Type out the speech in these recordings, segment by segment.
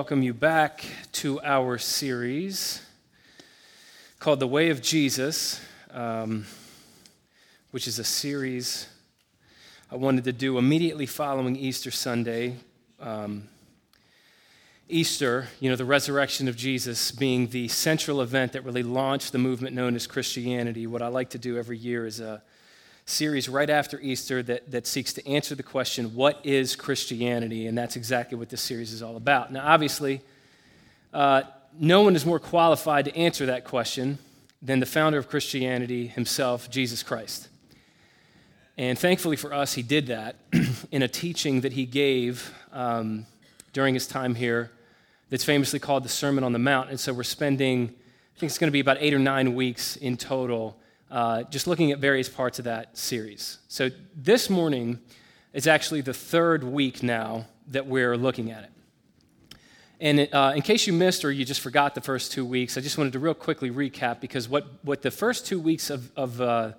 welcome you back to our series called The Way of Jesus, um, which is a series I wanted to do immediately following Easter Sunday. Um, Easter, you know, the resurrection of Jesus being the central event that really launched the movement known as Christianity. What I like to do every year is a series right after Easter that, that seeks to answer the question, What is Christianity? And that's exactly what this series is all about. Now, obviously, uh, no one is more qualified to answer that question than the founder of Christianity himself, Jesus Christ. And thankfully for us, he did that in a teaching that he gave um, during his time here that's famously called the Sermon on the Mount. And so we're spending, I think it's going to be about eight or nine weeks in total uh, just looking at various parts of that series. So this morning is actually the third week now that we're looking at it. And uh, in case you missed or you just forgot the first two weeks, I just wanted to real quickly recap because what, what the first two weeks of, of uh,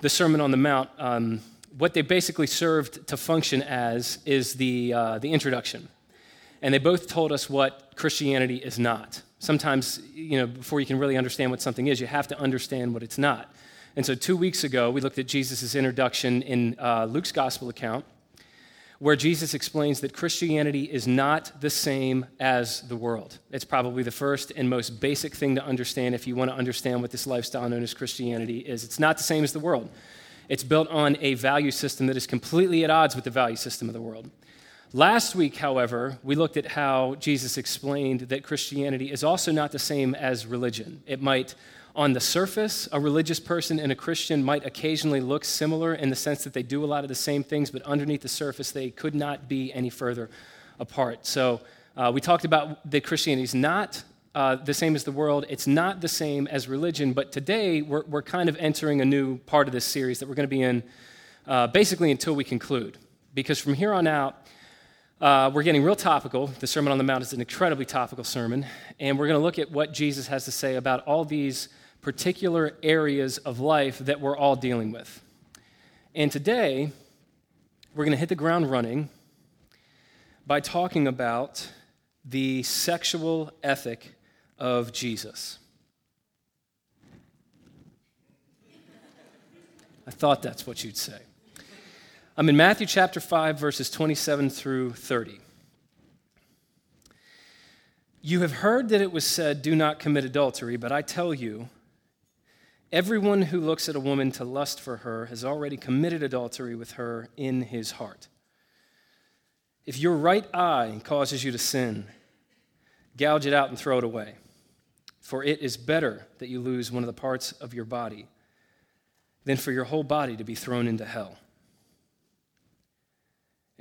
the Sermon on the Mount, um, what they basically served to function as is the, uh, the introduction. And they both told us what Christianity is not sometimes, you know, before you can really understand what something is, you have to understand what it's not. And so, two weeks ago, we looked at Jesus' introduction in uh, Luke's gospel account, where Jesus explains that Christianity is not the same as the world. It's probably the first and most basic thing to understand if you want to understand what this lifestyle known as Christianity is. It's not the same as the world. It's built on a value system that is completely at odds with the value system of the world. Last week, however, we looked at how Jesus explained that Christianity is also not the same as religion. It might, on the surface, a religious person and a Christian might occasionally look similar in the sense that they do a lot of the same things, but underneath the surface, they could not be any further apart. So uh, we talked about that Christianity is not uh, the same as the world, it's not the same as religion, but today we're, we're kind of entering a new part of this series that we're going to be in uh, basically until we conclude. Because from here on out, uh, we're getting real topical. The Sermon on the Mount is an incredibly topical sermon, and we're going to look at what Jesus has to say about all these particular areas of life that we're all dealing with. And today, we're going to hit the ground running by talking about the sexual ethic of Jesus. I thought that's what you'd say. I'm in Matthew chapter 5, verses 27 through 30. You have heard that it was said, Do not commit adultery, but I tell you, everyone who looks at a woman to lust for her has already committed adultery with her in his heart. If your right eye causes you to sin, gouge it out and throw it away. For it is better that you lose one of the parts of your body than for your whole body to be thrown into hell.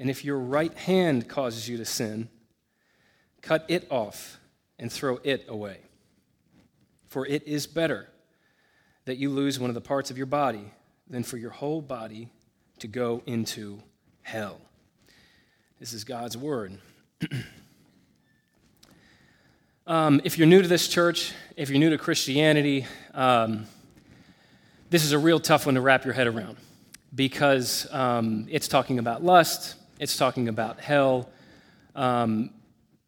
And if your right hand causes you to sin, cut it off and throw it away. For it is better that you lose one of the parts of your body than for your whole body to go into hell. This is God's word. um, if you're new to this church, if you're new to Christianity, um, this is a real tough one to wrap your head around because um, it's talking about lust, it's talking about hell. Um,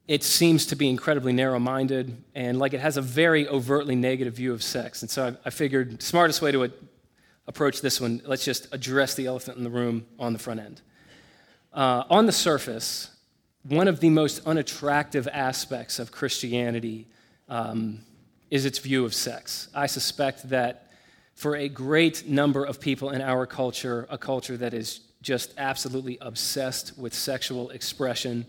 it seems to be incredibly narrow minded and like it has a very overtly negative view of sex. And so I, I figured smartest way to a, approach this one, let's just address the elephant in the room on the front end. Uh, on the surface, one of the most unattractive aspects of Christianity um, is its view of sex. I suspect that for a great number of people in our culture, a culture that is just absolutely obsessed with sexual expression.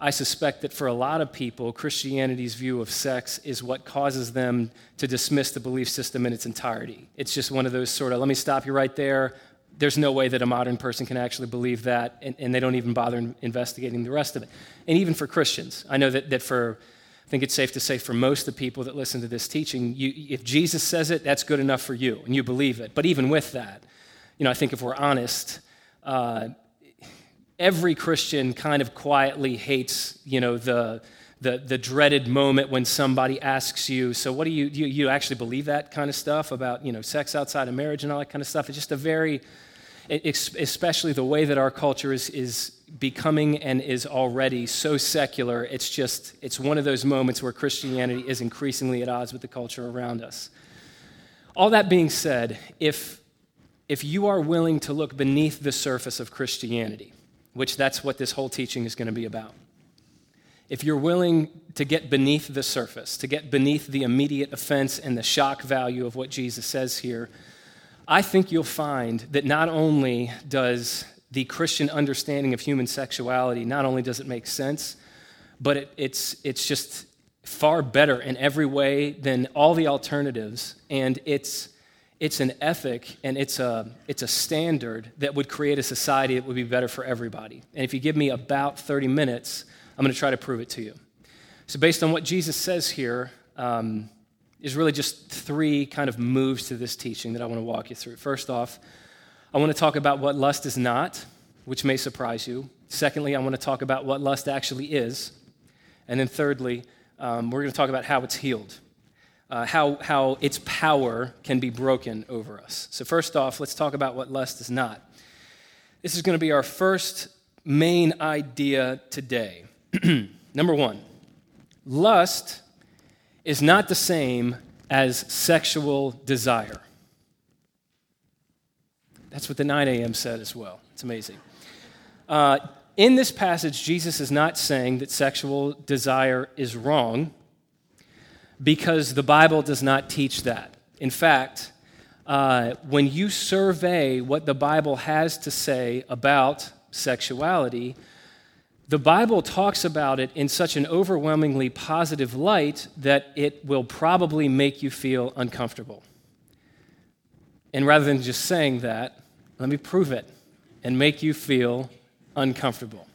I suspect that for a lot of people, Christianity's view of sex is what causes them to dismiss the belief system in its entirety. It's just one of those sort of, let me stop you right there. There's no way that a modern person can actually believe that, and, and they don't even bother investigating the rest of it. And even for Christians, I know that, that for, I think it's safe to say for most of the people that listen to this teaching, you, if Jesus says it, that's good enough for you, and you believe it. But even with that, you know, I think if we're honest, uh, every Christian kind of quietly hates, you know, the, the, the dreaded moment when somebody asks you, so what do you, you, you actually believe that kind of stuff about, you know, sex outside of marriage and all that kind of stuff? It's just a very, especially the way that our culture is, is becoming and is already so secular. It's just, it's one of those moments where Christianity is increasingly at odds with the culture around us. All that being said, if, if you are willing to look beneath the surface of Christianity, which that's what this whole teaching is going to be about, if you're willing to get beneath the surface, to get beneath the immediate offense and the shock value of what Jesus says here, I think you'll find that not only does the Christian understanding of human sexuality, not only does it make sense, but it, it's, it's just far better in every way than all the alternatives. And it's, it's an ethic and it's a, it's a standard that would create a society that would be better for everybody. And if you give me about 30 minutes, I'm going to try to prove it to you. So, based on what Jesus says here, um, is really just three kind of moves to this teaching that I want to walk you through. First off, I want to talk about what lust is not, which may surprise you. Secondly, I want to talk about what lust actually is. And then thirdly, um, we're going to talk about how it's healed, uh, how, how its power can be broken over us. So, first off, let's talk about what lust is not. This is going to be our first main idea today. Number one, lust is not the same as sexual desire. That's what the 9 a.m. said as well. It's amazing. Uh, in this passage, Jesus is not saying that sexual desire is wrong because the Bible does not teach that. In fact, uh, when you survey what the Bible has to say about sexuality, the Bible talks about it in such an overwhelmingly positive light that it will probably make you feel uncomfortable. And rather than just saying that, let me prove it and make you feel uncomfortable.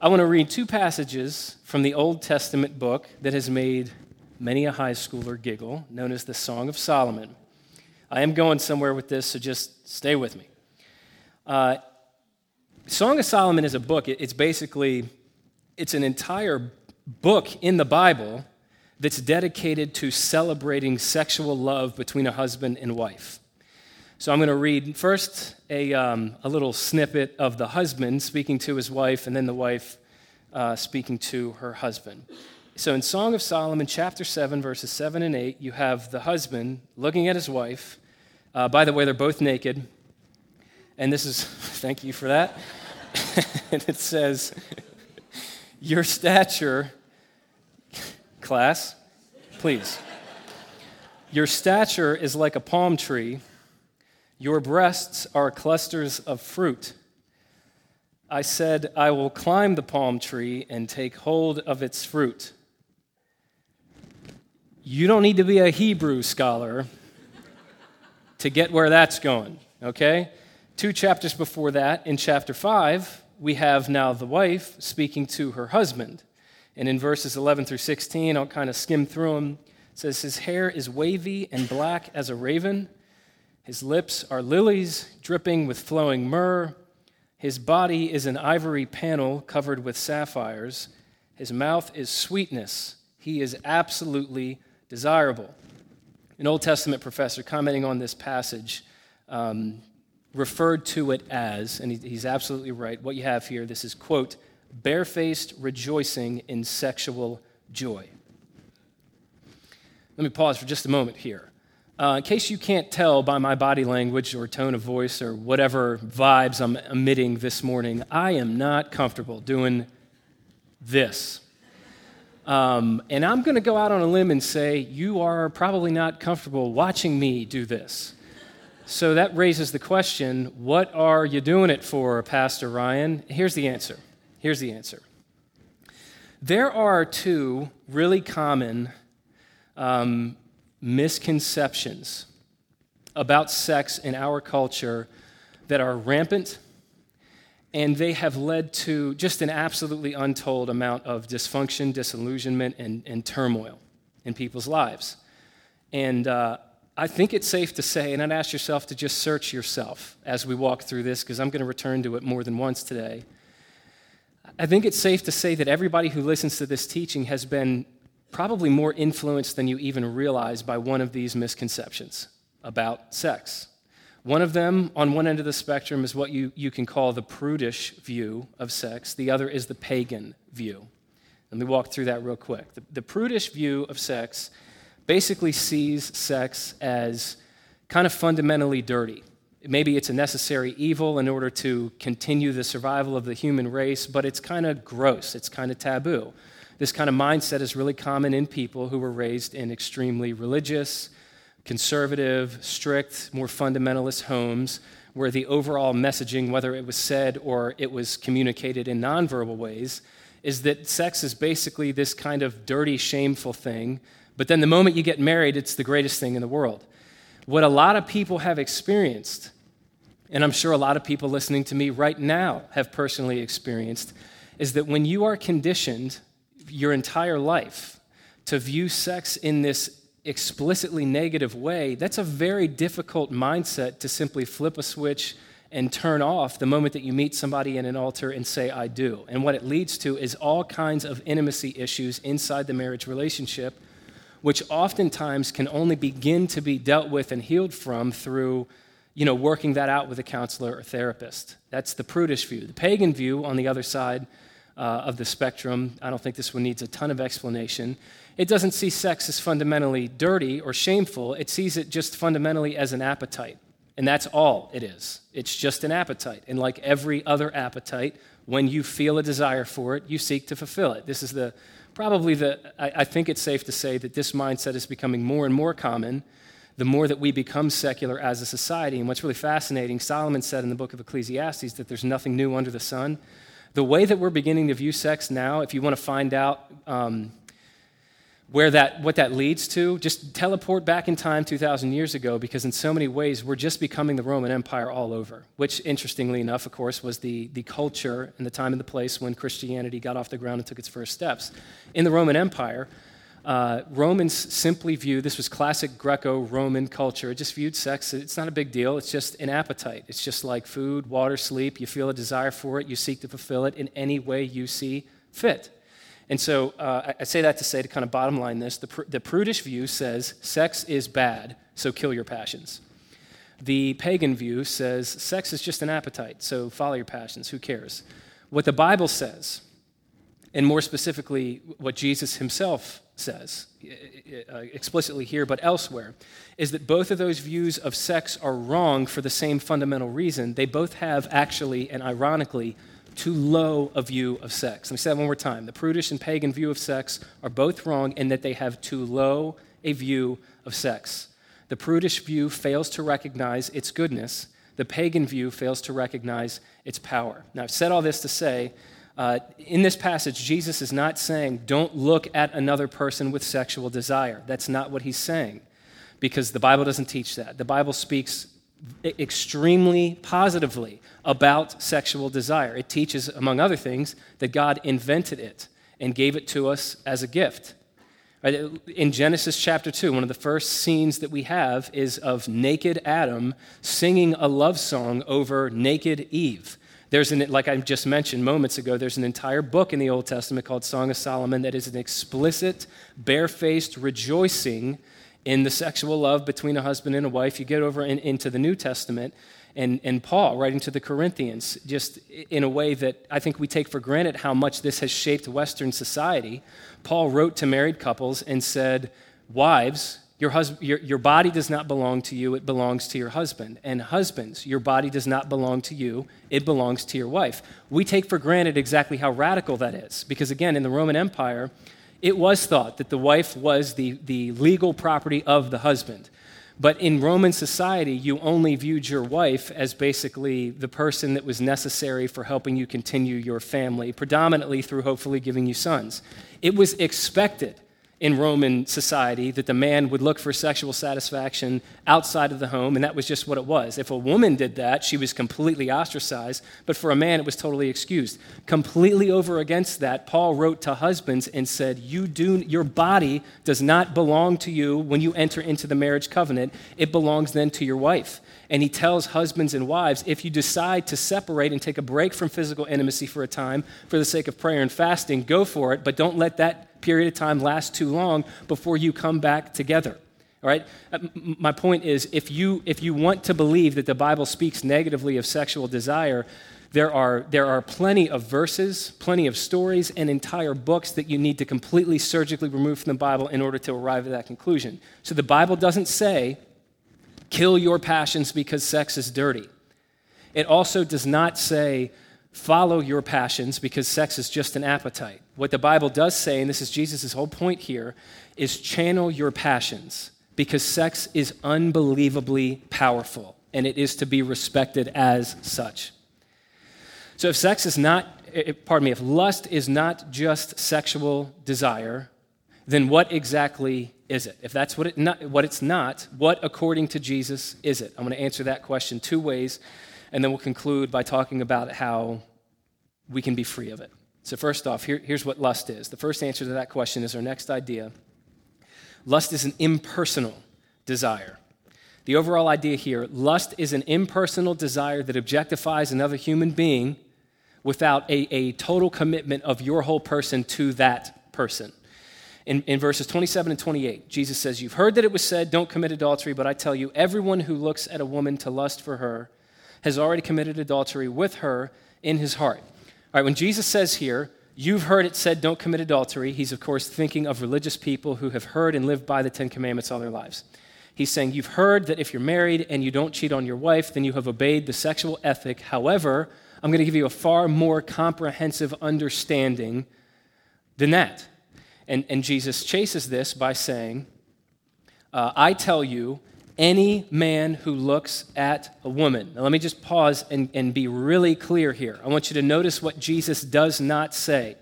I want to read two passages from the Old Testament book that has made many a high schooler giggle, known as the Song of Solomon. I am going somewhere with this, so just stay with me. Uh, Song of Solomon is a book. It's basically it's an entire book in the Bible that's dedicated to celebrating sexual love between a husband and wife. So I'm going to read first a, um, a little snippet of the husband speaking to his wife, and then the wife uh, speaking to her husband. So in Song of Solomon, chapter 7, verses 7 and 8, you have the husband looking at his wife. Uh, by the way, they're both naked. And this is, thank you for that. and it says, Your stature, class, please. Your stature is like a palm tree, your breasts are clusters of fruit. I said, I will climb the palm tree and take hold of its fruit. You don't need to be a Hebrew scholar to get where that's going, okay? Two chapters before that, in chapter 5, we have now the wife speaking to her husband. And in verses 11 through 16, I'll kind of skim through them. It says, His hair is wavy and black as a raven. His lips are lilies dripping with flowing myrrh. His body is an ivory panel covered with sapphires. His mouth is sweetness. He is absolutely desirable. An Old Testament professor commenting on this passage um, referred to it as, and he's absolutely right, what you have here, this is, quote, barefaced rejoicing in sexual joy. Let me pause for just a moment here. Uh, in case you can't tell by my body language or tone of voice or whatever vibes I'm emitting this morning, I am not comfortable doing this. Um, and I'm going to go out on a limb and say, you are probably not comfortable watching me do this. So that raises the question what are you doing it for, Pastor Ryan? Here's the answer. Here's the answer. There are two really common um, misconceptions about sex in our culture that are rampant, and they have led to just an absolutely untold amount of dysfunction, disillusionment, and, and turmoil in people's lives. And uh, I think it's safe to say, and I'd ask yourself to just search yourself as we walk through this, because I'm going to return to it more than once today. I think it's safe to say that everybody who listens to this teaching has been probably more influenced than you even realize by one of these misconceptions about sex. One of them, on one end of the spectrum, is what you, you can call the prudish view of sex, the other is the pagan view. Let me walk through that real quick. The, the prudish view of sex basically sees sex as kind of fundamentally dirty. Maybe it's a necessary evil in order to continue the survival of the human race, but it's kind of gross, it's kind of taboo. This kind of mindset is really common in people who were raised in extremely religious, conservative, strict, more fundamentalist homes where the overall messaging, whether it was said or it was communicated in nonverbal ways, is that sex is basically this kind of dirty, shameful thing. But then the moment you get married, it's the greatest thing in the world. What a lot of people have experienced, and I'm sure a lot of people listening to me right now have personally experienced, is that when you are conditioned your entire life to view sex in this explicitly negative way, that's a very difficult mindset to simply flip a switch and turn off the moment that you meet somebody in an altar and say, I do. And what it leads to is all kinds of intimacy issues inside the marriage relationship, which oftentimes can only begin to be dealt with and healed from through you know, working that out with a counselor or therapist. That's the prudish view. The pagan view, on the other side uh, of the spectrum, I don't think this one needs a ton of explanation, it doesn't see sex as fundamentally dirty or shameful, it sees it just fundamentally as an appetite. And that's all it is. It's just an appetite. And like every other appetite, when you feel a desire for it, you seek to fulfill it. This is the probably the, I, I think it's safe to say that this mindset is becoming more and more common the more that we become secular as a society. And what's really fascinating, Solomon said in the book of Ecclesiastes that there's nothing new under the sun. The way that we're beginning to view sex now, if you want to find out, um, where that, what that leads to, just teleport back in time 2,000 years ago, because in so many ways we're just becoming the Roman Empire all over, which, interestingly enough, of course, was the, the culture and the time and the place when Christianity got off the ground and took its first steps. In the Roman Empire, uh, Romans simply view this was classic Greco Roman culture. It just viewed sex, it's not a big deal. It's just an appetite. It's just like food, water, sleep. You feel a desire for it, you seek to fulfill it in any way you see fit. And so uh, I say that to say, to kind of bottom line this the, pr- the prudish view says sex is bad, so kill your passions. The pagan view says sex is just an appetite, so follow your passions, who cares? What the Bible says, and more specifically, what Jesus himself says, uh, explicitly here but elsewhere, is that both of those views of sex are wrong for the same fundamental reason. They both have actually and ironically too low a view of sex. Let me say that one more time. The prudish and pagan view of sex are both wrong in that they have too low a view of sex. The prudish view fails to recognize its goodness, the pagan view fails to recognize its power. Now, I've said all this to say, uh, in this passage, Jesus is not saying, don't look at another person with sexual desire. That's not what he's saying, because the Bible doesn't teach that. The Bible speaks extremely positively about sexual desire. It teaches, among other things, that God invented it and gave it to us as a gift. In Genesis chapter 2, one of the first scenes that we have is of naked Adam singing a love song over naked Eve. There's an, like I just mentioned moments ago, there's an entire book in the Old Testament called Song of Solomon that is an explicit, barefaced rejoicing in the sexual love between a husband and a wife. You get over in, into the New Testament, and, and Paul writing to the Corinthians, just in a way that I think we take for granted how much this has shaped Western society. Paul wrote to married couples and said, Wives, your, hus- your, your body does not belong to you, it belongs to your husband. And husbands, your body does not belong to you, it belongs to your wife. We take for granted exactly how radical that is, because again, in the Roman Empire, it was thought that the wife was the, the legal property of the husband. But in Roman society, you only viewed your wife as basically the person that was necessary for helping you continue your family, predominantly through hopefully giving you sons. It was expected in Roman society that the man would look for sexual satisfaction outside of the home, and that was just what it was. If a woman did that, she was completely ostracized, but for a man, it was totally excused. Completely over against that, Paul wrote to husbands and said, you do, Your body does not belong to you when you enter into the marriage covenant, it belongs then to your wife. And he tells husbands and wives if you decide to separate and take a break from physical intimacy for a time for the sake of prayer and fasting, go for it, but don't let that period of time last too long before you come back together. All right? Uh, my point is if you, if you want to believe that the Bible speaks negatively of sexual desire, there are, there are plenty of verses, plenty of stories, and entire books that you need to completely surgically remove from the Bible in order to arrive at that conclusion. So the Bible doesn't say, kill your passions because sex is dirty. It also does not say, follow your passions because sex is just an appetite. What the Bible does say, and this is Jesus' whole point here, is channel your passions because sex is unbelievably powerful and it is to be respected as such. So if sex is not, eh, eh, pardon me, if lust is not just sexual desire, then what exactly is it? If that's what, it not, what it's not, what according to Jesus is it? I'm going to answer that question two ways, and then we'll conclude by talking about how we can be free of it. So, first off, here, here's what lust is. The first answer to that question is our next idea Lust is an impersonal desire. The overall idea here lust is an impersonal desire that objectifies another human being without a, a total commitment of your whole person to that person. In, in verses 27 and 28, Jesus says, You've heard that it was said, Don't commit adultery, but I tell you, everyone who looks at a woman to lust for her has already committed adultery with her in his heart. All right, when Jesus says here, You've heard it said, don't commit adultery. He's, of course, thinking of religious people who have heard and lived by the Ten Commandments all their lives. He's saying, You've heard that if you're married and you don't cheat on your wife, then you have obeyed the sexual ethic. However, I'm going to give you a far more comprehensive understanding than that. And, and Jesus chases this by saying, uh, I tell you, any man who looks at a woman. Now, let me just pause and, and be really clear here. I want you to notice what Jesus does not say.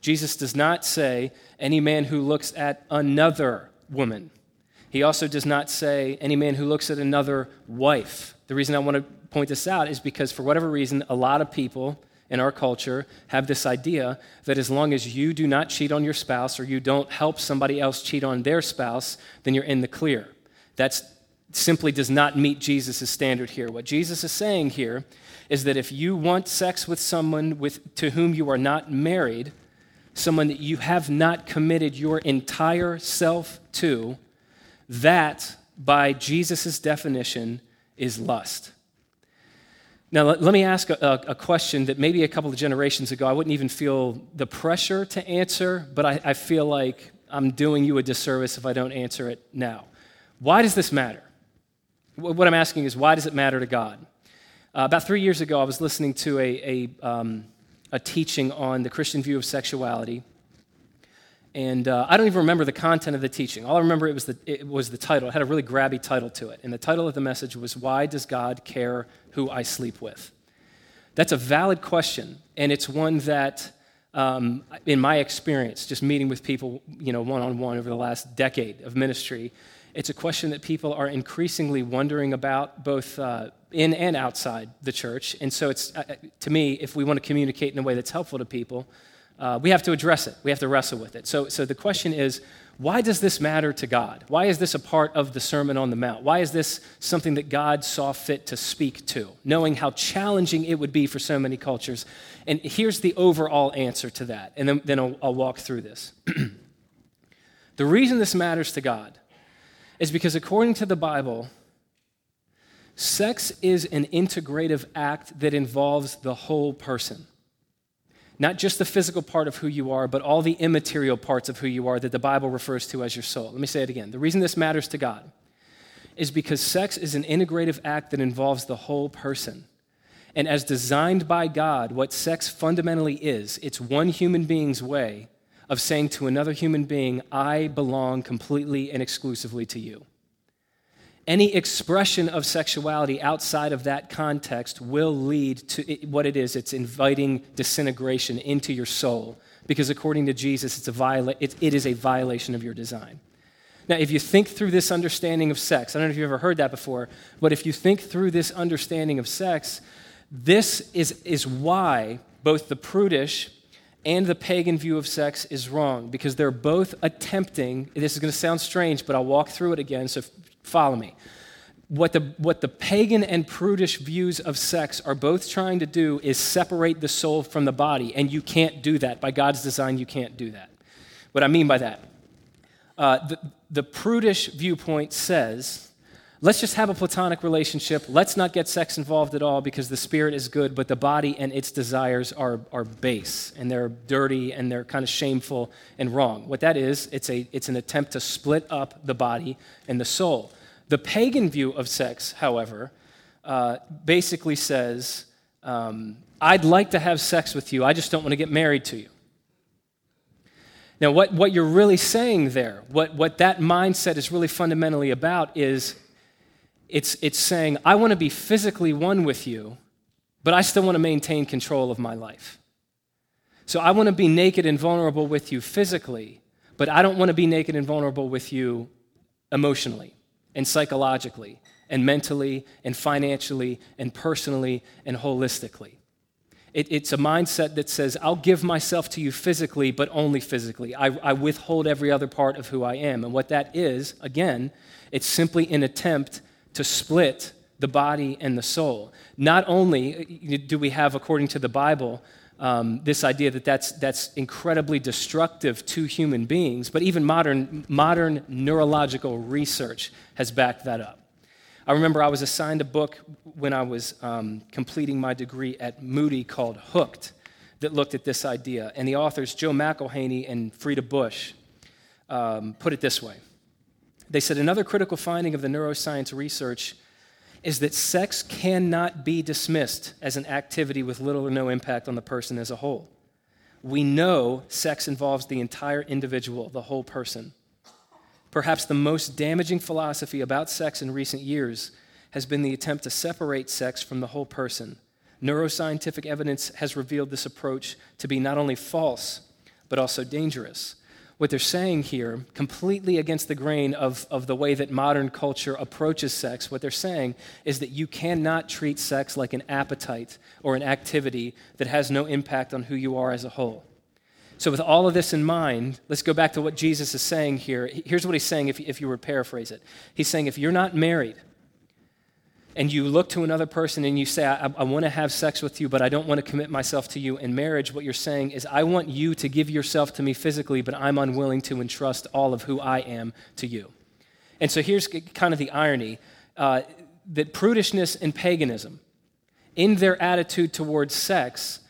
Jesus does not say, any man who looks at another woman. He also does not say, any man who looks at another wife. The reason I want to point this out is because, for whatever reason, a lot of people in our culture have this idea that as long as you do not cheat on your spouse or you don't help somebody else cheat on their spouse, then you're in the clear. That simply does not meet Jesus' standard here. What Jesus is saying here is that if you want sex with someone with, to whom you are not married, someone that you have not committed your entire self to, that, by Jesus' definition, is lust. Now, let, let me ask a, a, question that maybe a couple of generations ago I wouldn't even feel the pressure to answer, but I, I feel like I'm doing you a disservice if I don't answer it now. Why does this matter? What I'm asking is, why does it matter to God? Uh, about three years ago, I was listening to a, a, um, a teaching on the Christian view of sexuality. And uh, I don't even remember the content of the teaching. All I remember it was, the, it was the title. It had a really grabby title to it. And the title of the message was, Why Does God Care Who I Sleep With? That's a valid question. And it's one that, um, in my experience, just meeting with people, you know, one on one over the last decade of ministry, it's a question that people are increasingly wondering about, both uh, in and outside the church. And so, it's, uh, uh, to me, if we want to communicate in a way that's helpful to people, uh, we have to address it. We have to wrestle with it. So, so the question is why does this matter to God? Why is this a part of the Sermon on the Mount? Why is this something that God saw fit to speak to, knowing how challenging it would be for so many cultures? And here's the overall answer to that, and then, then I'll, I'll walk through this. the reason this matters to God is because according to the Bible, sex is an integrative act that involves the whole person. Not just the physical part of who you are, but all the immaterial parts of who you are that the Bible refers to as your soul. Let me say it again. The reason this matters to God is because sex is an integrative act that involves the whole person. And as designed by God, what sex fundamentally is, it's one human being's way of saying to another human being, I belong completely and exclusively to you. Any expression of sexuality outside of that context will lead to what it is it's inviting disintegration into your soul, because according to Jesus, it's a viola- it, it is a violation of your design. Now, if you think through this understanding of sex, I don't know if you've ever heard that before, but if you think through this understanding of sex, this is, is why both the prudish and the pagan view of sex is wrong because they're both attempting, this is going to sound strange, but I'll walk through it again, so follow me. What the, what the pagan and prudish views of sex are both trying to do is separate the soul from the body, and you can't do that. By God's design, you can't do that. What I mean by that, Uh, the, the prudish viewpoint says, let's just have a platonic relationship. Let's not get sex involved at all because the spirit is good, but the body and its desires are, are base and they're dirty and they're kind of shameful and wrong. What that is, it's, a, it's an attempt to split up the body and the soul. The pagan view of sex, however, uh, basically says, um, I'd like to have sex with you, I just don't want to get married to you. Now, what, what you're really saying there, what, what that mindset is really fundamentally about, is it's, it's saying, I want to be physically one with you, but I still want to maintain control of my life. So I want to be naked and vulnerable with you physically, but I don't want to be naked and vulnerable with you emotionally and psychologically and mentally and financially and personally and holistically. It, it's a mindset that says, I'll give myself to you physically, but only physically. I, I withhold every other part of who I am. And what that is, again, it's simply an attempt to split the body and the soul. Not only uh, do we have, according to the Bible, um, this idea that that's, that's incredibly destructive to human beings, but even modern, modern neurological research has backed that up. I remember I was assigned a book when I was um, completing my degree at Moody called Hooked that looked at this idea. And the authors, Joe McIlhaney and Freda Bush, um, put it this way They said another critical finding of the neuroscience research is that sex cannot be dismissed as an activity with little or no impact on the person as a whole. We know sex involves the entire individual, the whole person. Perhaps the most damaging philosophy about sex in recent years has been the attempt to separate sex from the whole person. Neuroscientific evidence has revealed this approach to be not only false, but also dangerous. What they're saying here, completely against the grain of, of the way that modern culture approaches sex, what they're saying is that you cannot treat sex like an appetite or an activity that has no impact on who you are as a whole. So, with all of this in mind, let's go back to what Jesus is saying here. Here's what he's saying if, if you were to paraphrase it. He's saying, if you're not married and you look to another person and you say, I, I want to have sex with you, but I don't want to commit myself to you in marriage, what you're saying is, I want you to give yourself to me physically, but I'm unwilling to entrust all of who I am to you. And so, here's kind of the irony uh, that prudishness and paganism, in their attitude towards sex,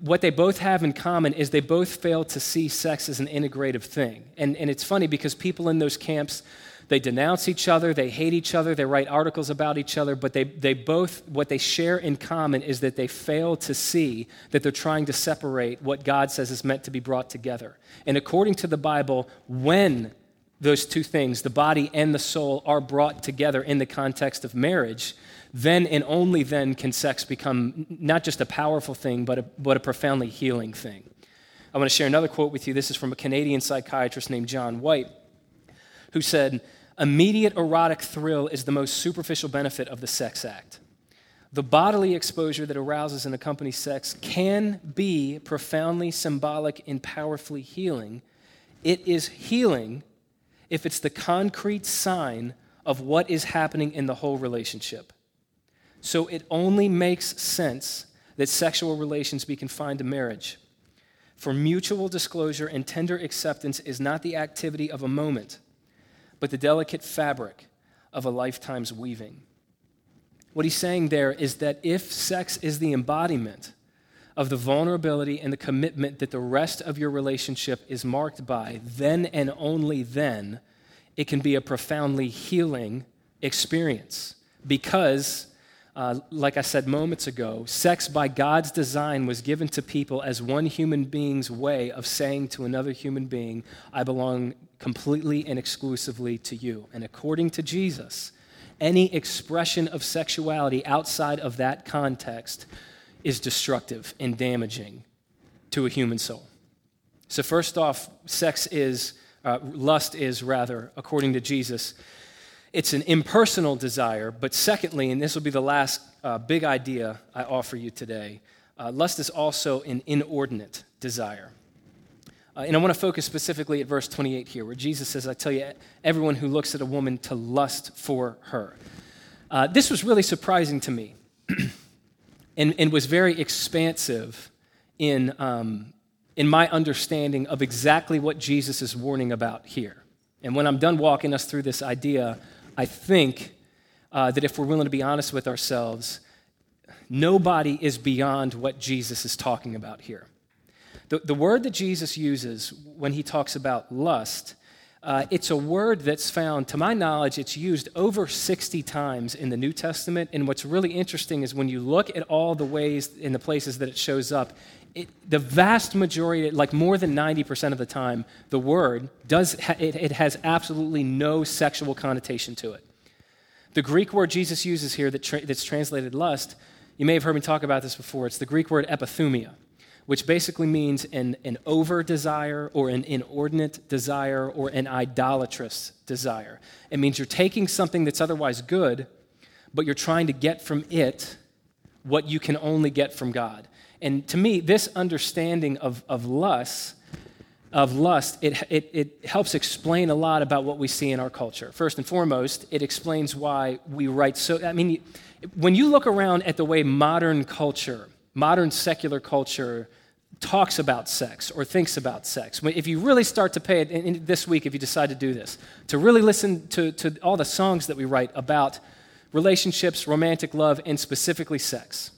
what they both have in common is they both fail to see sex as an integrative thing. And, and it's funny because people in those camps, they denounce each other, they hate each other, they write articles about each other, but they, they both, what they share in common is that they fail to see that they're trying to separate what God says is meant to be brought together. And according to the Bible, when those two things, the body and the soul, are brought together in the context of marriage, then and only then can sex become not just a powerful thing, but a, but a profoundly healing thing. I want to share another quote with you. This is from a Canadian psychiatrist named John White, who said, Immediate erotic thrill is the most superficial benefit of the sex act. The bodily exposure that arouses and accompanies sex can be profoundly symbolic and powerfully healing. It is healing if it's the concrete sign of what is happening in the whole relationship. So it only makes sense that sexual relations be confined to marriage. For mutual disclosure and tender acceptance is not the activity of a moment, but the delicate fabric of a lifetime's weaving. What he's saying there is that if sex is the embodiment of the vulnerability and the commitment that the rest of your relationship is marked by, then and only then, it can be a profoundly healing experience because uh, like I said moments ago, sex by God's design was given to people as one human being's way of saying to another human being, I belong completely and exclusively to you. And according to Jesus, any expression of sexuality outside of that context is destructive and damaging to a human soul. So, first off, sex is, uh, lust is rather, according to Jesus, it's an impersonal desire, but secondly, and this will be the last uh, big idea I offer you today, uh, lust is also an inordinate desire. Uh, and I want to focus specifically at verse 28 here, where Jesus says, I tell you, everyone who looks at a woman to lust for her. Uh, this was really surprising to me and, and was very expansive in, um, in my understanding of exactly what Jesus is warning about here. And when I'm done walking us through this idea, I think uh, that if we're willing to be honest with ourselves, nobody is beyond what Jesus is talking about here. The, the word that Jesus uses when he talks about lust, uh, it's a word that's found, to my knowledge, it's used over 60 times in the New Testament. And what's really interesting is when you look at all the ways in the places that it shows up, it, the vast majority, like more than 90% of the time, the word does, it, it has absolutely no sexual connotation to it. The Greek word Jesus uses here that tra- that's translated lust, you may have heard me talk about this before. It's the Greek word epithumia, which basically means an, an over desire or an inordinate desire or an idolatrous desire. It means you're taking something that's otherwise good, but you're trying to get from it what you can only get from God. And to me, this understanding of, of lust, of lust, it, it, it helps explain a lot about what we see in our culture. First and foremost, it explains why we write so. I mean, when you look around at the way modern culture, modern secular culture, talks about sex or thinks about sex, if you really start to pay it this week, if you decide to do this, to really listen to, to all the songs that we write about relationships, romantic love, and specifically sex.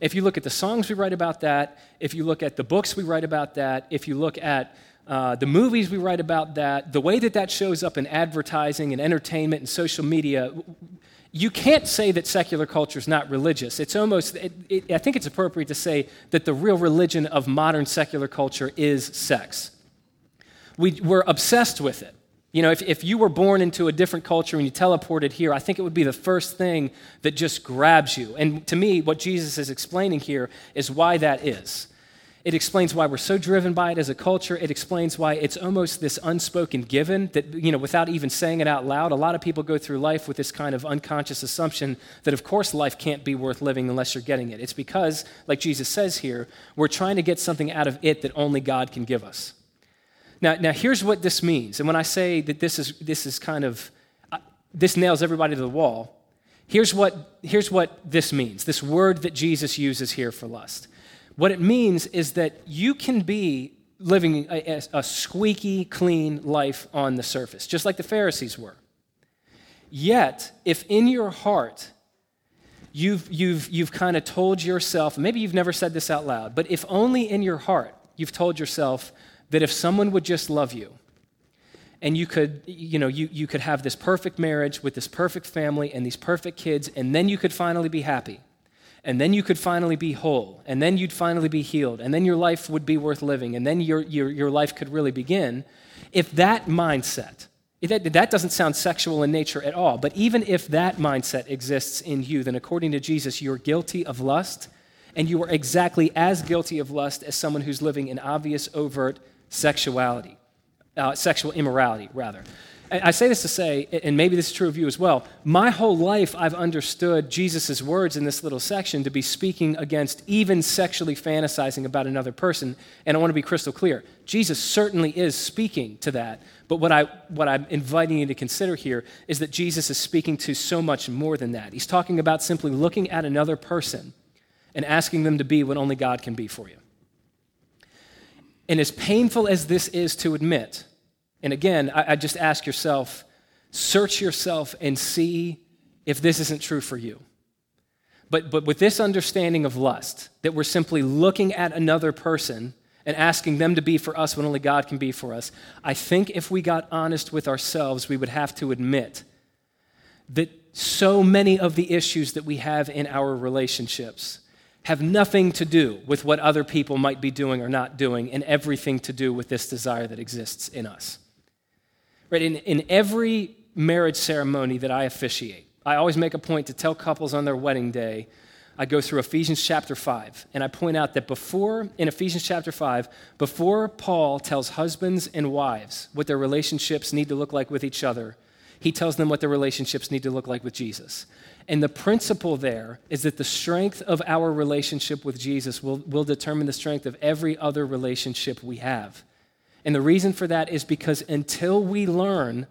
If you look at the songs we write about that, if you look at the books we write about that, if you look at uh, the movies we write about that, the way that that shows up in advertising and entertainment and social media, you can't say that secular culture is not religious. It's almost, it, it, I think it's appropriate to say that the real religion of modern secular culture is sex. We, we're obsessed with it. You know, if, if you were born into a different culture and you teleported here, I think it would be the first thing that just grabs you. And to me, what Jesus is explaining here is why that is. It explains why we're so driven by it as a culture. It explains why it's almost this unspoken given that, you know, without even saying it out loud, a lot of people go through life with this kind of unconscious assumption that, of course, life can't be worth living unless you're getting it. It's because, like Jesus says here, we're trying to get something out of it that only God can give us. Now, now here's what this means. And when I say that this is, this is kind of, uh, this nails everybody to the wall, here's what, here's what this means this word that Jesus uses here for lust. What it means is that you can be living a, a squeaky clean life on the surface, just like the Pharisees were. Yet, if in your heart, you've, you've, you've kind of told yourself, maybe you've never said this out loud, but if only in your heart you've told yourself, that if someone would just love you, and you could, you know, you, you could have this perfect marriage with this perfect family and these perfect kids, and then you could finally be happy. And then you could finally be whole. And then you'd finally be healed. And then your life would be worth living. And then your, your, your life could really begin. If that mindset, that, that doesn't sound sexual in nature at all, but even if that mindset exists in you, then according to Jesus, you're guilty of lust, and you are exactly as guilty of lust as someone who's living in obvious, overt sexuality, uh, sexual immorality, rather. I say this to say, and maybe this is true of you as well, my whole life I've understood Jesus' words in this little section to be speaking against even sexually fantasizing about another person. And I want to be crystal clear. Jesus certainly is speaking to that. But what, I, what I'm inviting you to consider here is that Jesus is speaking to so much more than that. He's talking about simply looking at another person and asking them to be what only God can be for you. And as painful as this is to admit, and again, I, I just ask yourself, search yourself and see if this isn't true for you. But, but with this understanding of lust, that we're simply looking at another person and asking them to be for us what only God can be for us, I think if we got honest with ourselves, we would have to admit that so many of the issues that we have in our relationships have nothing to do with what other people might be doing or not doing, and everything to do with this desire that exists in us. Right? In, in every marriage ceremony that I officiate, I always make a point to tell couples on their wedding day, I go through Ephesians chapter 5, and I point out that before, in Ephesians chapter 5, before Paul tells husbands and wives what their relationships need to look like with each other, he tells them what their relationships need to look like with Jesus. And the principle there is that the strength of our relationship with Jesus will, will determine the strength of every other relationship we have. And the reason for that is because until we learn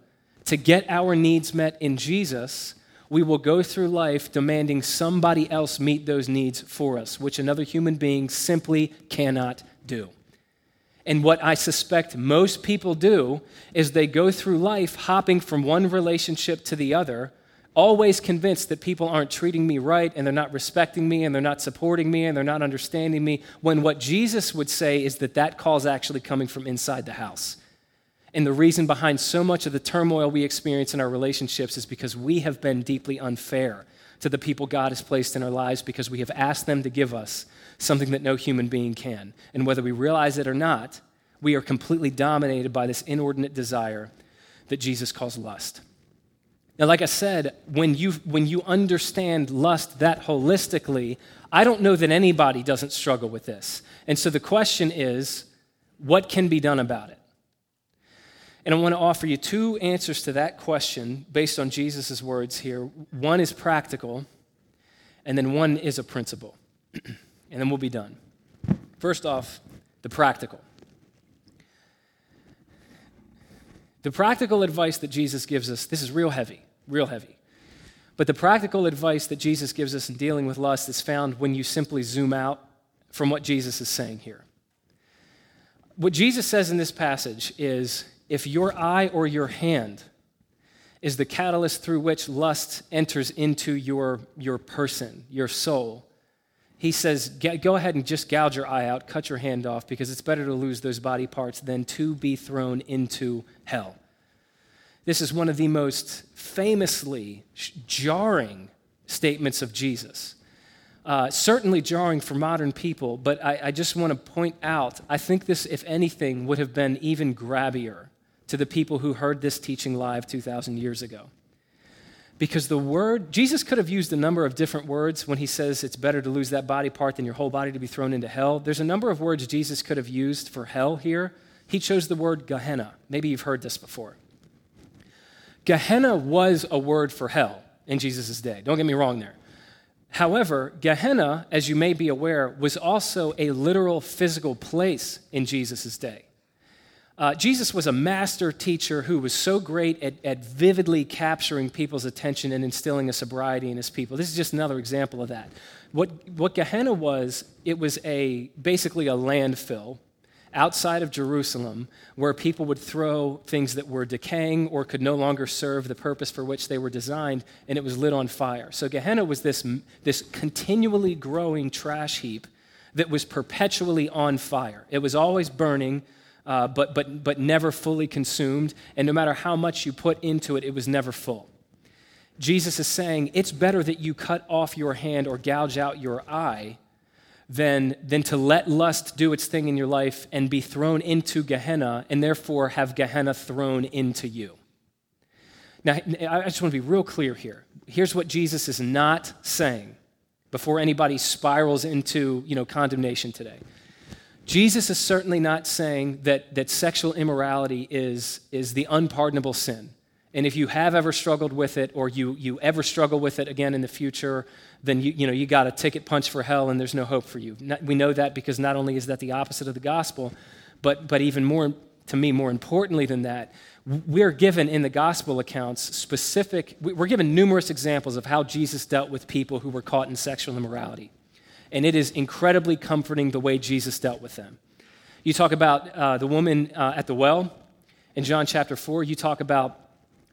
to get our needs met in Jesus, we will go through life demanding somebody else meet those needs for us, which another human being simply cannot do. And what I suspect most people do is they go through life hopping from one relationship to the other, always convinced that people aren't treating me right and they're not respecting me and they're not supporting me and they're not understanding me, when what Jesus would say is that that call is actually coming from inside the house. And the reason behind so much of the turmoil we experience in our relationships is because we have been deeply unfair to the people God has placed in our lives because we have asked them to give us something that no human being can. And whether we realize it or not, we are completely dominated by this inordinate desire that Jesus calls lust. Now, like I said, when you, when you understand lust that holistically, I don't know that anybody doesn't struggle with this. And so the question is what can be done about it? And I want to offer you two answers to that question based on Jesus' words here. One is practical, and then one is a principle. and then we'll be done. First off, the practical. The practical advice that Jesus gives us, this is real heavy, real heavy. But the practical advice that Jesus gives us in dealing with lust is found when you simply zoom out from what Jesus is saying here. What Jesus says in this passage is if your eye or your hand is the catalyst through which lust enters into your, your person, your soul, he says, go ahead and just gouge your eye out, cut your hand off, because it's better to lose those body parts than to be thrown into hell. This is one of the most famously jarring statements of Jesus. Uh, certainly jarring for modern people, but I, I just want to point out I think this, if anything, would have been even grabbier to the people who heard this teaching live 2,000 years ago. Because the word, Jesus could have used a number of different words when he says it's better to lose that body part than your whole body to be thrown into hell. There's a number of words Jesus could have used for hell here. He chose the word Gehenna. Maybe you've heard this before. Gehenna was a word for hell in Jesus' day. Don't get me wrong there. However, Gehenna, as you may be aware, was also a literal physical place in Jesus' day. Uh, Jesus was a master teacher who was so great at, at vividly capturing people's attention and instilling a sobriety in his people. This is just another example of that. What, what Gehenna was, it was a, basically a landfill outside of Jerusalem where people would throw things that were decaying or could no longer serve the purpose for which they were designed, and it was lit on fire. So Gehenna was this, this continually growing trash heap that was perpetually on fire. It was always burning uh, but, but, but never fully consumed. And no matter how much you put into it, it was never full. Jesus is saying it's better that you cut off your hand or gouge out your eye than, than to let lust do its thing in your life and be thrown into Gehenna and therefore have Gehenna thrown into you. Now, I just want to be real clear here. Here's what Jesus is not saying before anybody spirals into you know, condemnation today. Jesus is certainly not saying that, that sexual immorality is, is the unpardonable sin. And if you have ever struggled with it or you, you ever struggle with it again in the future, then you, you, know, you got a ticket punch for hell and there's no hope for you. We know that because not only is that the opposite of the gospel, but, but even more, to me, more importantly than that, we're given in the gospel accounts specific, we're given numerous examples of how Jesus dealt with people who were caught in sexual immorality and it is incredibly comforting the way Jesus dealt with them. You talk about uh, the woman uh, at the well in John chapter 4, you talk about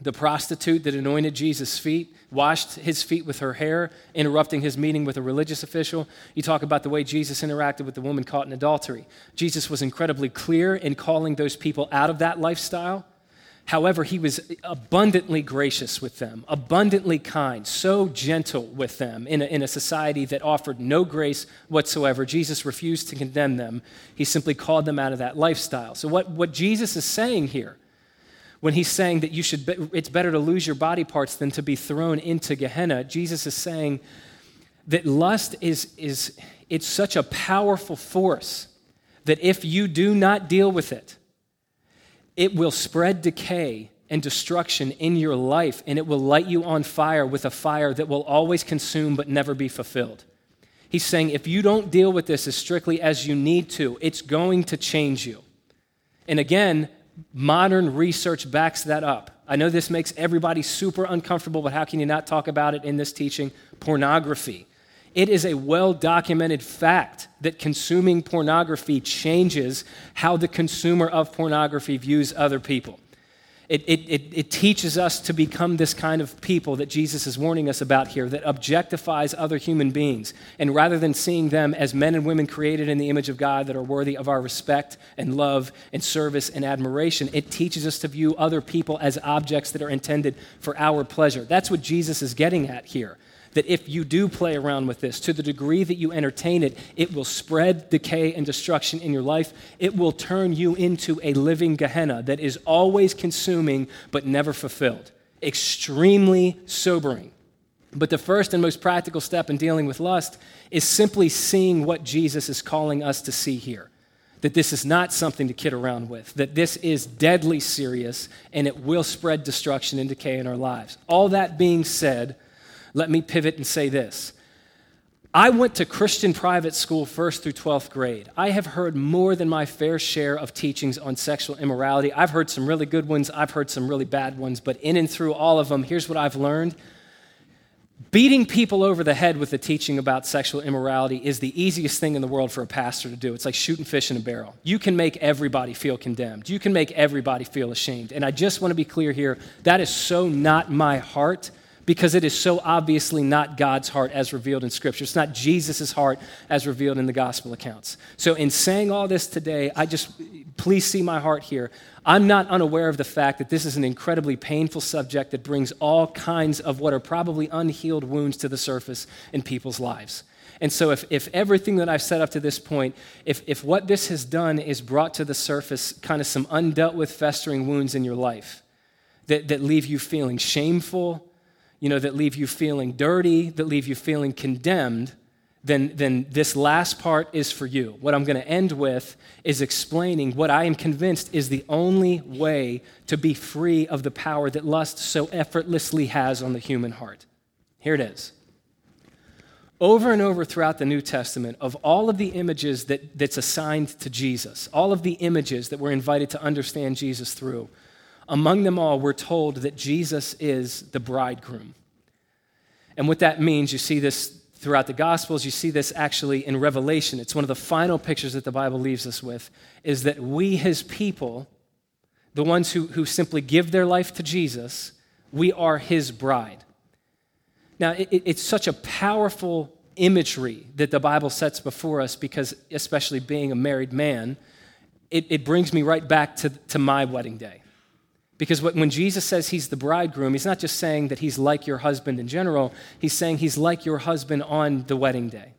the prostitute that anointed Jesus' feet, washed his feet with her hair, interrupting his meeting with a religious official. You talk about the way Jesus interacted with the woman caught in adultery. Jesus was incredibly clear in calling those people out of that lifestyle However, he was abundantly gracious with them, abundantly kind, so gentle with them in a, in a society that offered no grace whatsoever. Jesus refused to condemn them, he simply called them out of that lifestyle. So, what, what Jesus is saying here, when he's saying that you should, be, it's better to lose your body parts than to be thrown into Gehenna, Jesus is saying that lust is, is it's such a powerful force that if you do not deal with it, it will spread decay and destruction in your life, and it will light you on fire with a fire that will always consume but never be fulfilled. He's saying if you don't deal with this as strictly as you need to, it's going to change you. And again, modern research backs that up. I know this makes everybody super uncomfortable, but how can you not talk about it in this teaching? Pornography It is a well documented fact that consuming pornography changes how the consumer of pornography views other people. It, it, it, it, teaches us to become this kind of people that Jesus is warning us about here that objectifies other human beings. And rather than seeing them as men and women created in the image of God that are worthy of our respect and love and service and admiration, it teaches us to view other people as objects that are intended for our pleasure. That's what Jesus is getting at here that if you do play around with this, to the degree that you entertain it, it will spread decay and destruction in your life. It will turn you into a living Gehenna that is always consuming but never fulfilled. Extremely sobering. But the first and most practical step in dealing with lust is simply seeing what Jesus is calling us to see here. That this is not something to kid around with, that this is deadly serious and it will spread destruction and decay in our lives. All that being said, let me pivot and say this. I went to Christian private school first through 12th grade. I have heard more than my fair share of teachings on sexual immorality. I've heard some really good ones, I've heard some really bad ones, but in and through all of them, here's what I've learned. Beating people over the head with the teaching about sexual immorality is the easiest thing in the world for a pastor to do. It's like shooting fish in a barrel. You can make everybody feel condemned, you can make everybody feel ashamed. And I just want to be clear here that is so not my heart because it is so obviously not God's heart as revealed in Scripture. It's not Jesus' heart as revealed in the gospel accounts. So, in saying all this today, I just, please see my heart here. I'm not unaware of the fact that this is an incredibly painful subject that brings all kinds of what are probably unhealed wounds to the surface in people's lives. And so, if, if everything that I've said up to this point, if, if what this has done is brought to the surface kind of some undealt with festering wounds in your life that, that leave you feeling shameful, you know, that leave you feeling dirty, that leave you feeling condemned, then, then this last part is for you. What I'm going to end with is explaining what I am convinced is the only way to be free of the power that lust so effortlessly has on the human heart. Here it is. Over and over throughout the New Testament, of all of the images that, that's assigned to Jesus, all of the images that we're invited to understand Jesus through, among them all, we're told that Jesus is the bridegroom. And what that means, you see this throughout the Gospels, you see this actually in Revelation. It's one of the final pictures that the Bible leaves us with, is that we, his people, the ones who, who simply give their life to Jesus, we are his bride. Now, it, it's such a powerful imagery that the Bible sets before us because, especially being a married man, it, it brings me right back to, to my wedding day. Because when Jesus says he's the bridegroom, he's not just saying that he's like your husband in general, he's saying he's like your husband on the wedding day.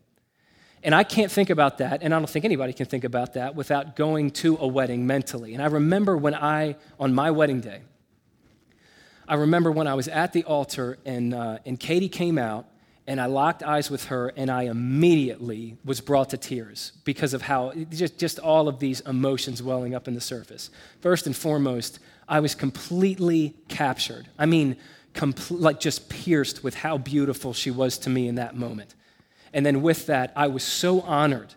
And I can't think about that, and I don't think anybody can think about that without going to a wedding mentally. And I remember when I, on my wedding day, I remember when I was at the altar and, uh, and Katie came out, and I locked eyes with her, and I immediately was brought to tears because of how, just, just all of these emotions welling up in the surface. First and foremost, I was completely captured. I mean, compl- like just pierced with how beautiful she was to me in that moment. And then with that, I was so honored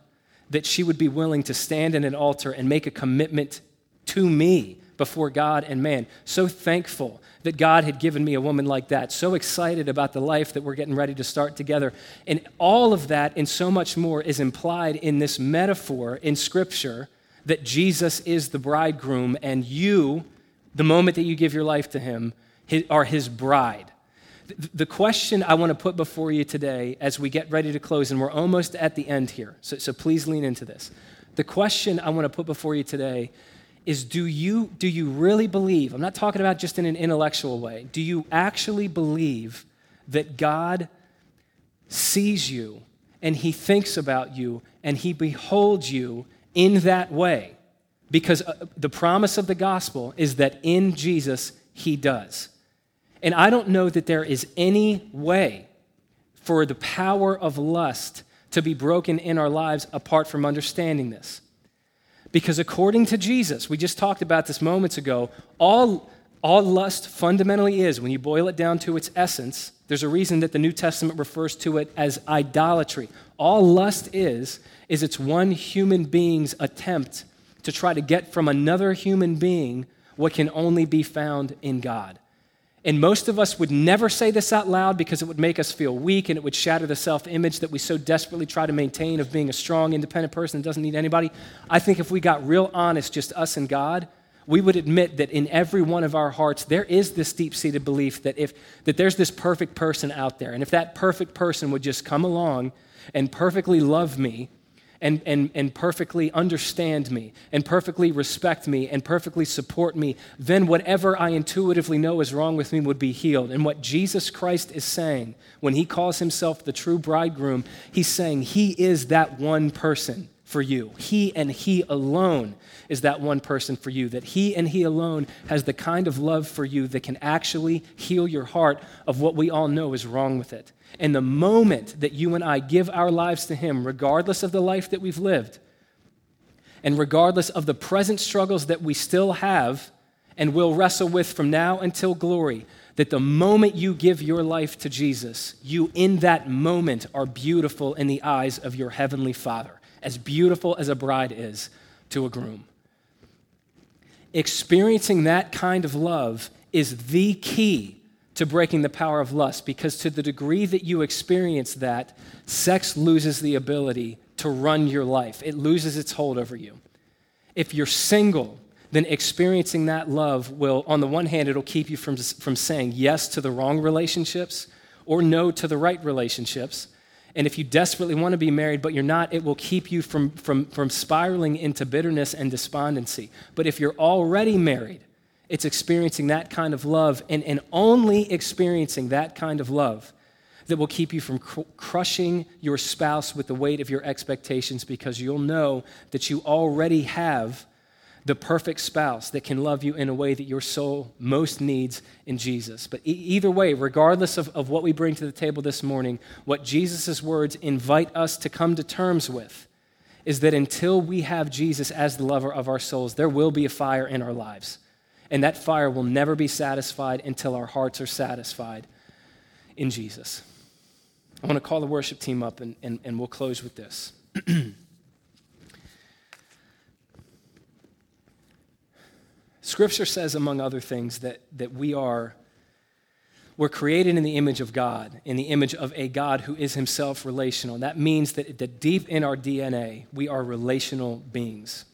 that she would be willing to stand in an altar and make a commitment to me before God and man. So thankful that God had given me a woman like that. So excited about the life that we're getting ready to start together. And all of that and so much more is implied in this metaphor in Scripture that Jesus is the bridegroom and you the moment that you give your life to Him, are His bride. The question I want to put before you today as we get ready to close, and we're almost at the end here, so, so please lean into this. The question I want to put before you today is do you, do you really believe, I'm not talking about just in an intellectual way, do you actually believe that God sees you and He thinks about you and He beholds you in that way? Because uh, the promise of the gospel is that in Jesus, he does. And I don't know that there is any way for the power of lust to be broken in our lives apart from understanding this. Because according to Jesus, we just talked about this moments ago, all, all lust fundamentally is, when you boil it down to its essence, there's a reason that the New Testament refers to it as idolatry. All lust is, is it's one human being's attempt to try to get from another human being what can only be found in God. And most of us would never say this out loud because it would make us feel weak and it would shatter the self image that we so desperately try to maintain of being a strong, independent person that doesn't need anybody. I think if we got real honest, just us and God, we would admit that in every one of our hearts there is this deep-seated belief that if that there's this perfect person out there and if that perfect person would just come along and perfectly love me and, and, and perfectly understand me and perfectly respect me and perfectly support me, then whatever I intuitively know is wrong with me would be healed. And what Jesus Christ is saying when he calls himself the true bridegroom, he's saying he is that one person for you. He and He alone is that one person for you. That He and He alone has the kind of love for you that can actually heal your heart of what we all know is wrong with it. And the moment that you and I give our lives to Him, regardless of the life that we've lived, and regardless of the present struggles that we still have and will wrestle with from now until glory, that the moment you give your life to Jesus, you in that moment are beautiful in the eyes of your Heavenly Father as beautiful as a bride is to a groom. Experiencing that kind of love is the key to breaking the power of lust because, to the degree that you experience that, sex loses the ability to run your life, it loses its hold over you. If you're single, then experiencing that love will, on the one hand, it'll keep you from, from saying yes to the wrong relationships or no to the right relationships. And if you desperately want to be married, but you're not, it will keep you from, from, from spiraling into bitterness and despondency. But if you're already married, it's experiencing that kind of love and, and only experiencing that kind of love that will keep you from cr- crushing your spouse with the weight of your expectations because you'll know that you already have the perfect spouse that can love you in a way that your soul most needs in Jesus. But e- either way, regardless of, of what we bring to the table this morning, what Jesus' words invite us to come to terms with is that until we have Jesus as the lover of our souls, there will be a fire in our lives. And that fire will never be satisfied until our hearts are satisfied in Jesus. I want to call the worship team up and, and, and we'll close with this. Scripture says, among other things, that, that we are we're created in the image of God, in the image of a God who is himself relational. That means that, that deep in our DNA, we are relational beings.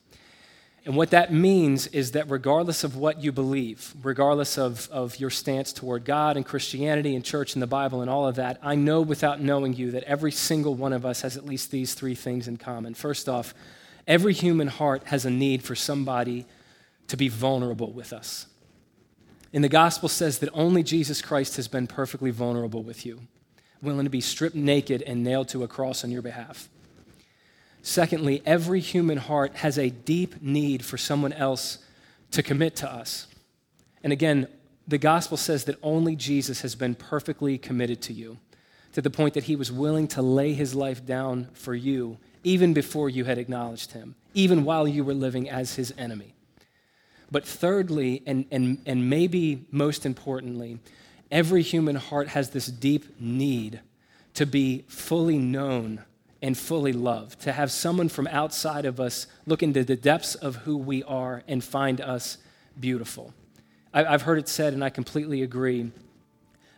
And what that means is that regardless of what you believe, regardless of, of your stance toward God and Christianity and church and the Bible and all of that, I know without knowing you that every single one of us has at least these three things in common. First off, every human heart has a need for somebody to be vulnerable with us. And the gospel says that only Jesus Christ has been perfectly vulnerable with you, willing to be stripped naked and nailed to a cross on your behalf. Secondly, every human heart has a deep need for someone else to commit to us. And again, the gospel says that only Jesus has been perfectly committed to you, to the point that he was willing to lay his life down for you even before you had acknowledged him, even while you were living as his enemy. But thirdly, and, and, and maybe most importantly, every human heart has this deep need to be fully known and fully loved, to have someone from outside of us look into the depths of who we are and find us beautiful. I've heard it said, and I completely agree,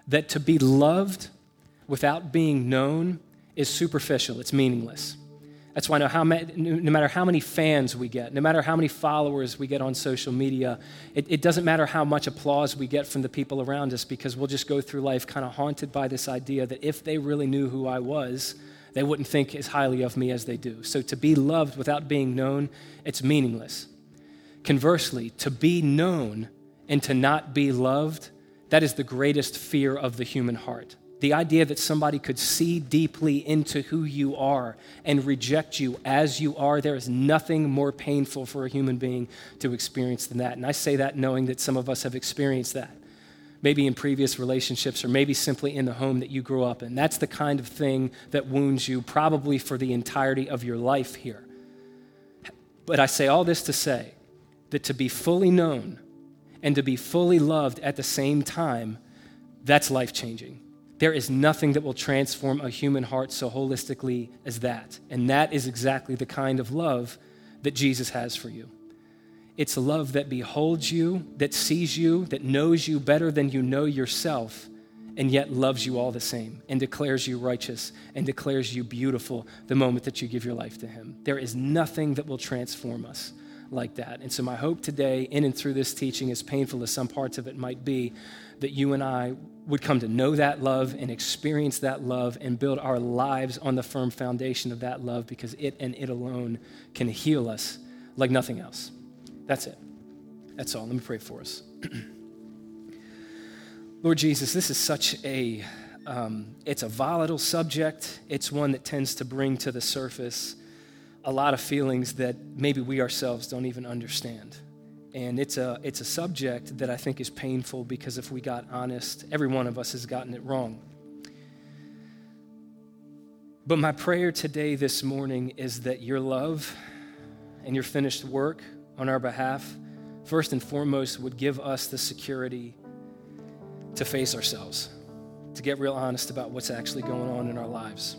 that to be loved without being known is superficial, it's meaningless. That's why no, matter how many fans we get, no matter how many followers we get on social media, it doesn't matter how much applause we get from the people around us because we'll just go through life kind of haunted by this idea that if they really knew who I was, they wouldn't think as highly of me as they do. So to be loved without being known, it's meaningless. Conversely, to be known and to not be loved, that is the greatest fear of the human heart. The idea that somebody could see deeply into who you are and reject you as you are, there is nothing more painful for a human being to experience than that. And I say that knowing that some of us have experienced that, maybe in previous relationships or maybe simply in the home that you grew up in. That's the kind of thing that wounds you probably for the entirety of your life here. But I say all this to say that to be fully known and to be fully loved at the same time, that's life changing. There is nothing that will transform a human heart so holistically as that. And that is exactly the kind of love that Jesus has for you. It's love that beholds you, that sees you, that knows you better than you know yourself, and yet loves you all the same and declares you righteous and declares you beautiful the moment that you give your life to Him. There is nothing that will transform us like that. And so, my hope today, in and through this teaching, as painful as some parts of it might be, that you and I would come to know that love and experience that love and build our lives on the firm foundation of that love because it and it alone can heal us like nothing else. That's it. That's all. Let me pray for us. Lord Jesus, this is such a um, it's a volatile subject. It's one that tends to bring to the surface a lot of feelings that maybe we ourselves don't even understand. And it's a, it's a subject that I think is painful because if we got honest, every one of us has gotten it wrong. But my prayer today, this morning, is that your love and your finished work on our behalf, first and foremost, would give us the security to face ourselves, to get real honest about what's actually going on in our lives,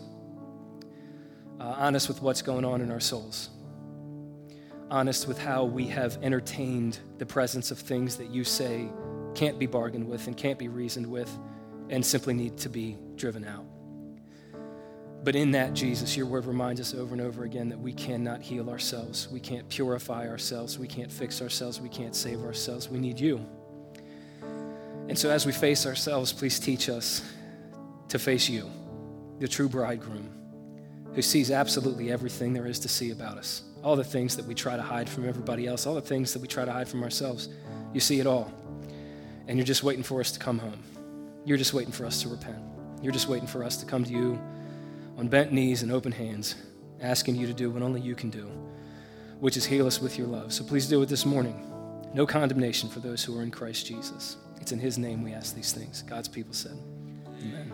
uh, honest with what's going on in our souls, honest with how we have entertained the presence of things that you say can't be bargained with and can't be reasoned with and simply need to be driven out. But in that, Jesus, your word reminds us over and over again that we cannot heal ourselves. We can't purify ourselves. We can't fix ourselves. We can't save ourselves. We need you. And so, as we face ourselves, please teach us to face you, the true bridegroom, who sees absolutely everything there is to see about us. All the things that we try to hide from everybody else, all the things that we try to hide from ourselves. You see it all. And you're just waiting for us to come home. You're just waiting for us to repent. You're just waiting for us to come to you on bent knees and open hands, asking you to do what only you can do, which is heal us with your love. So please do it this morning. No condemnation for those who are in Christ Jesus. It's in his name we ask these things. God's people said, Amen.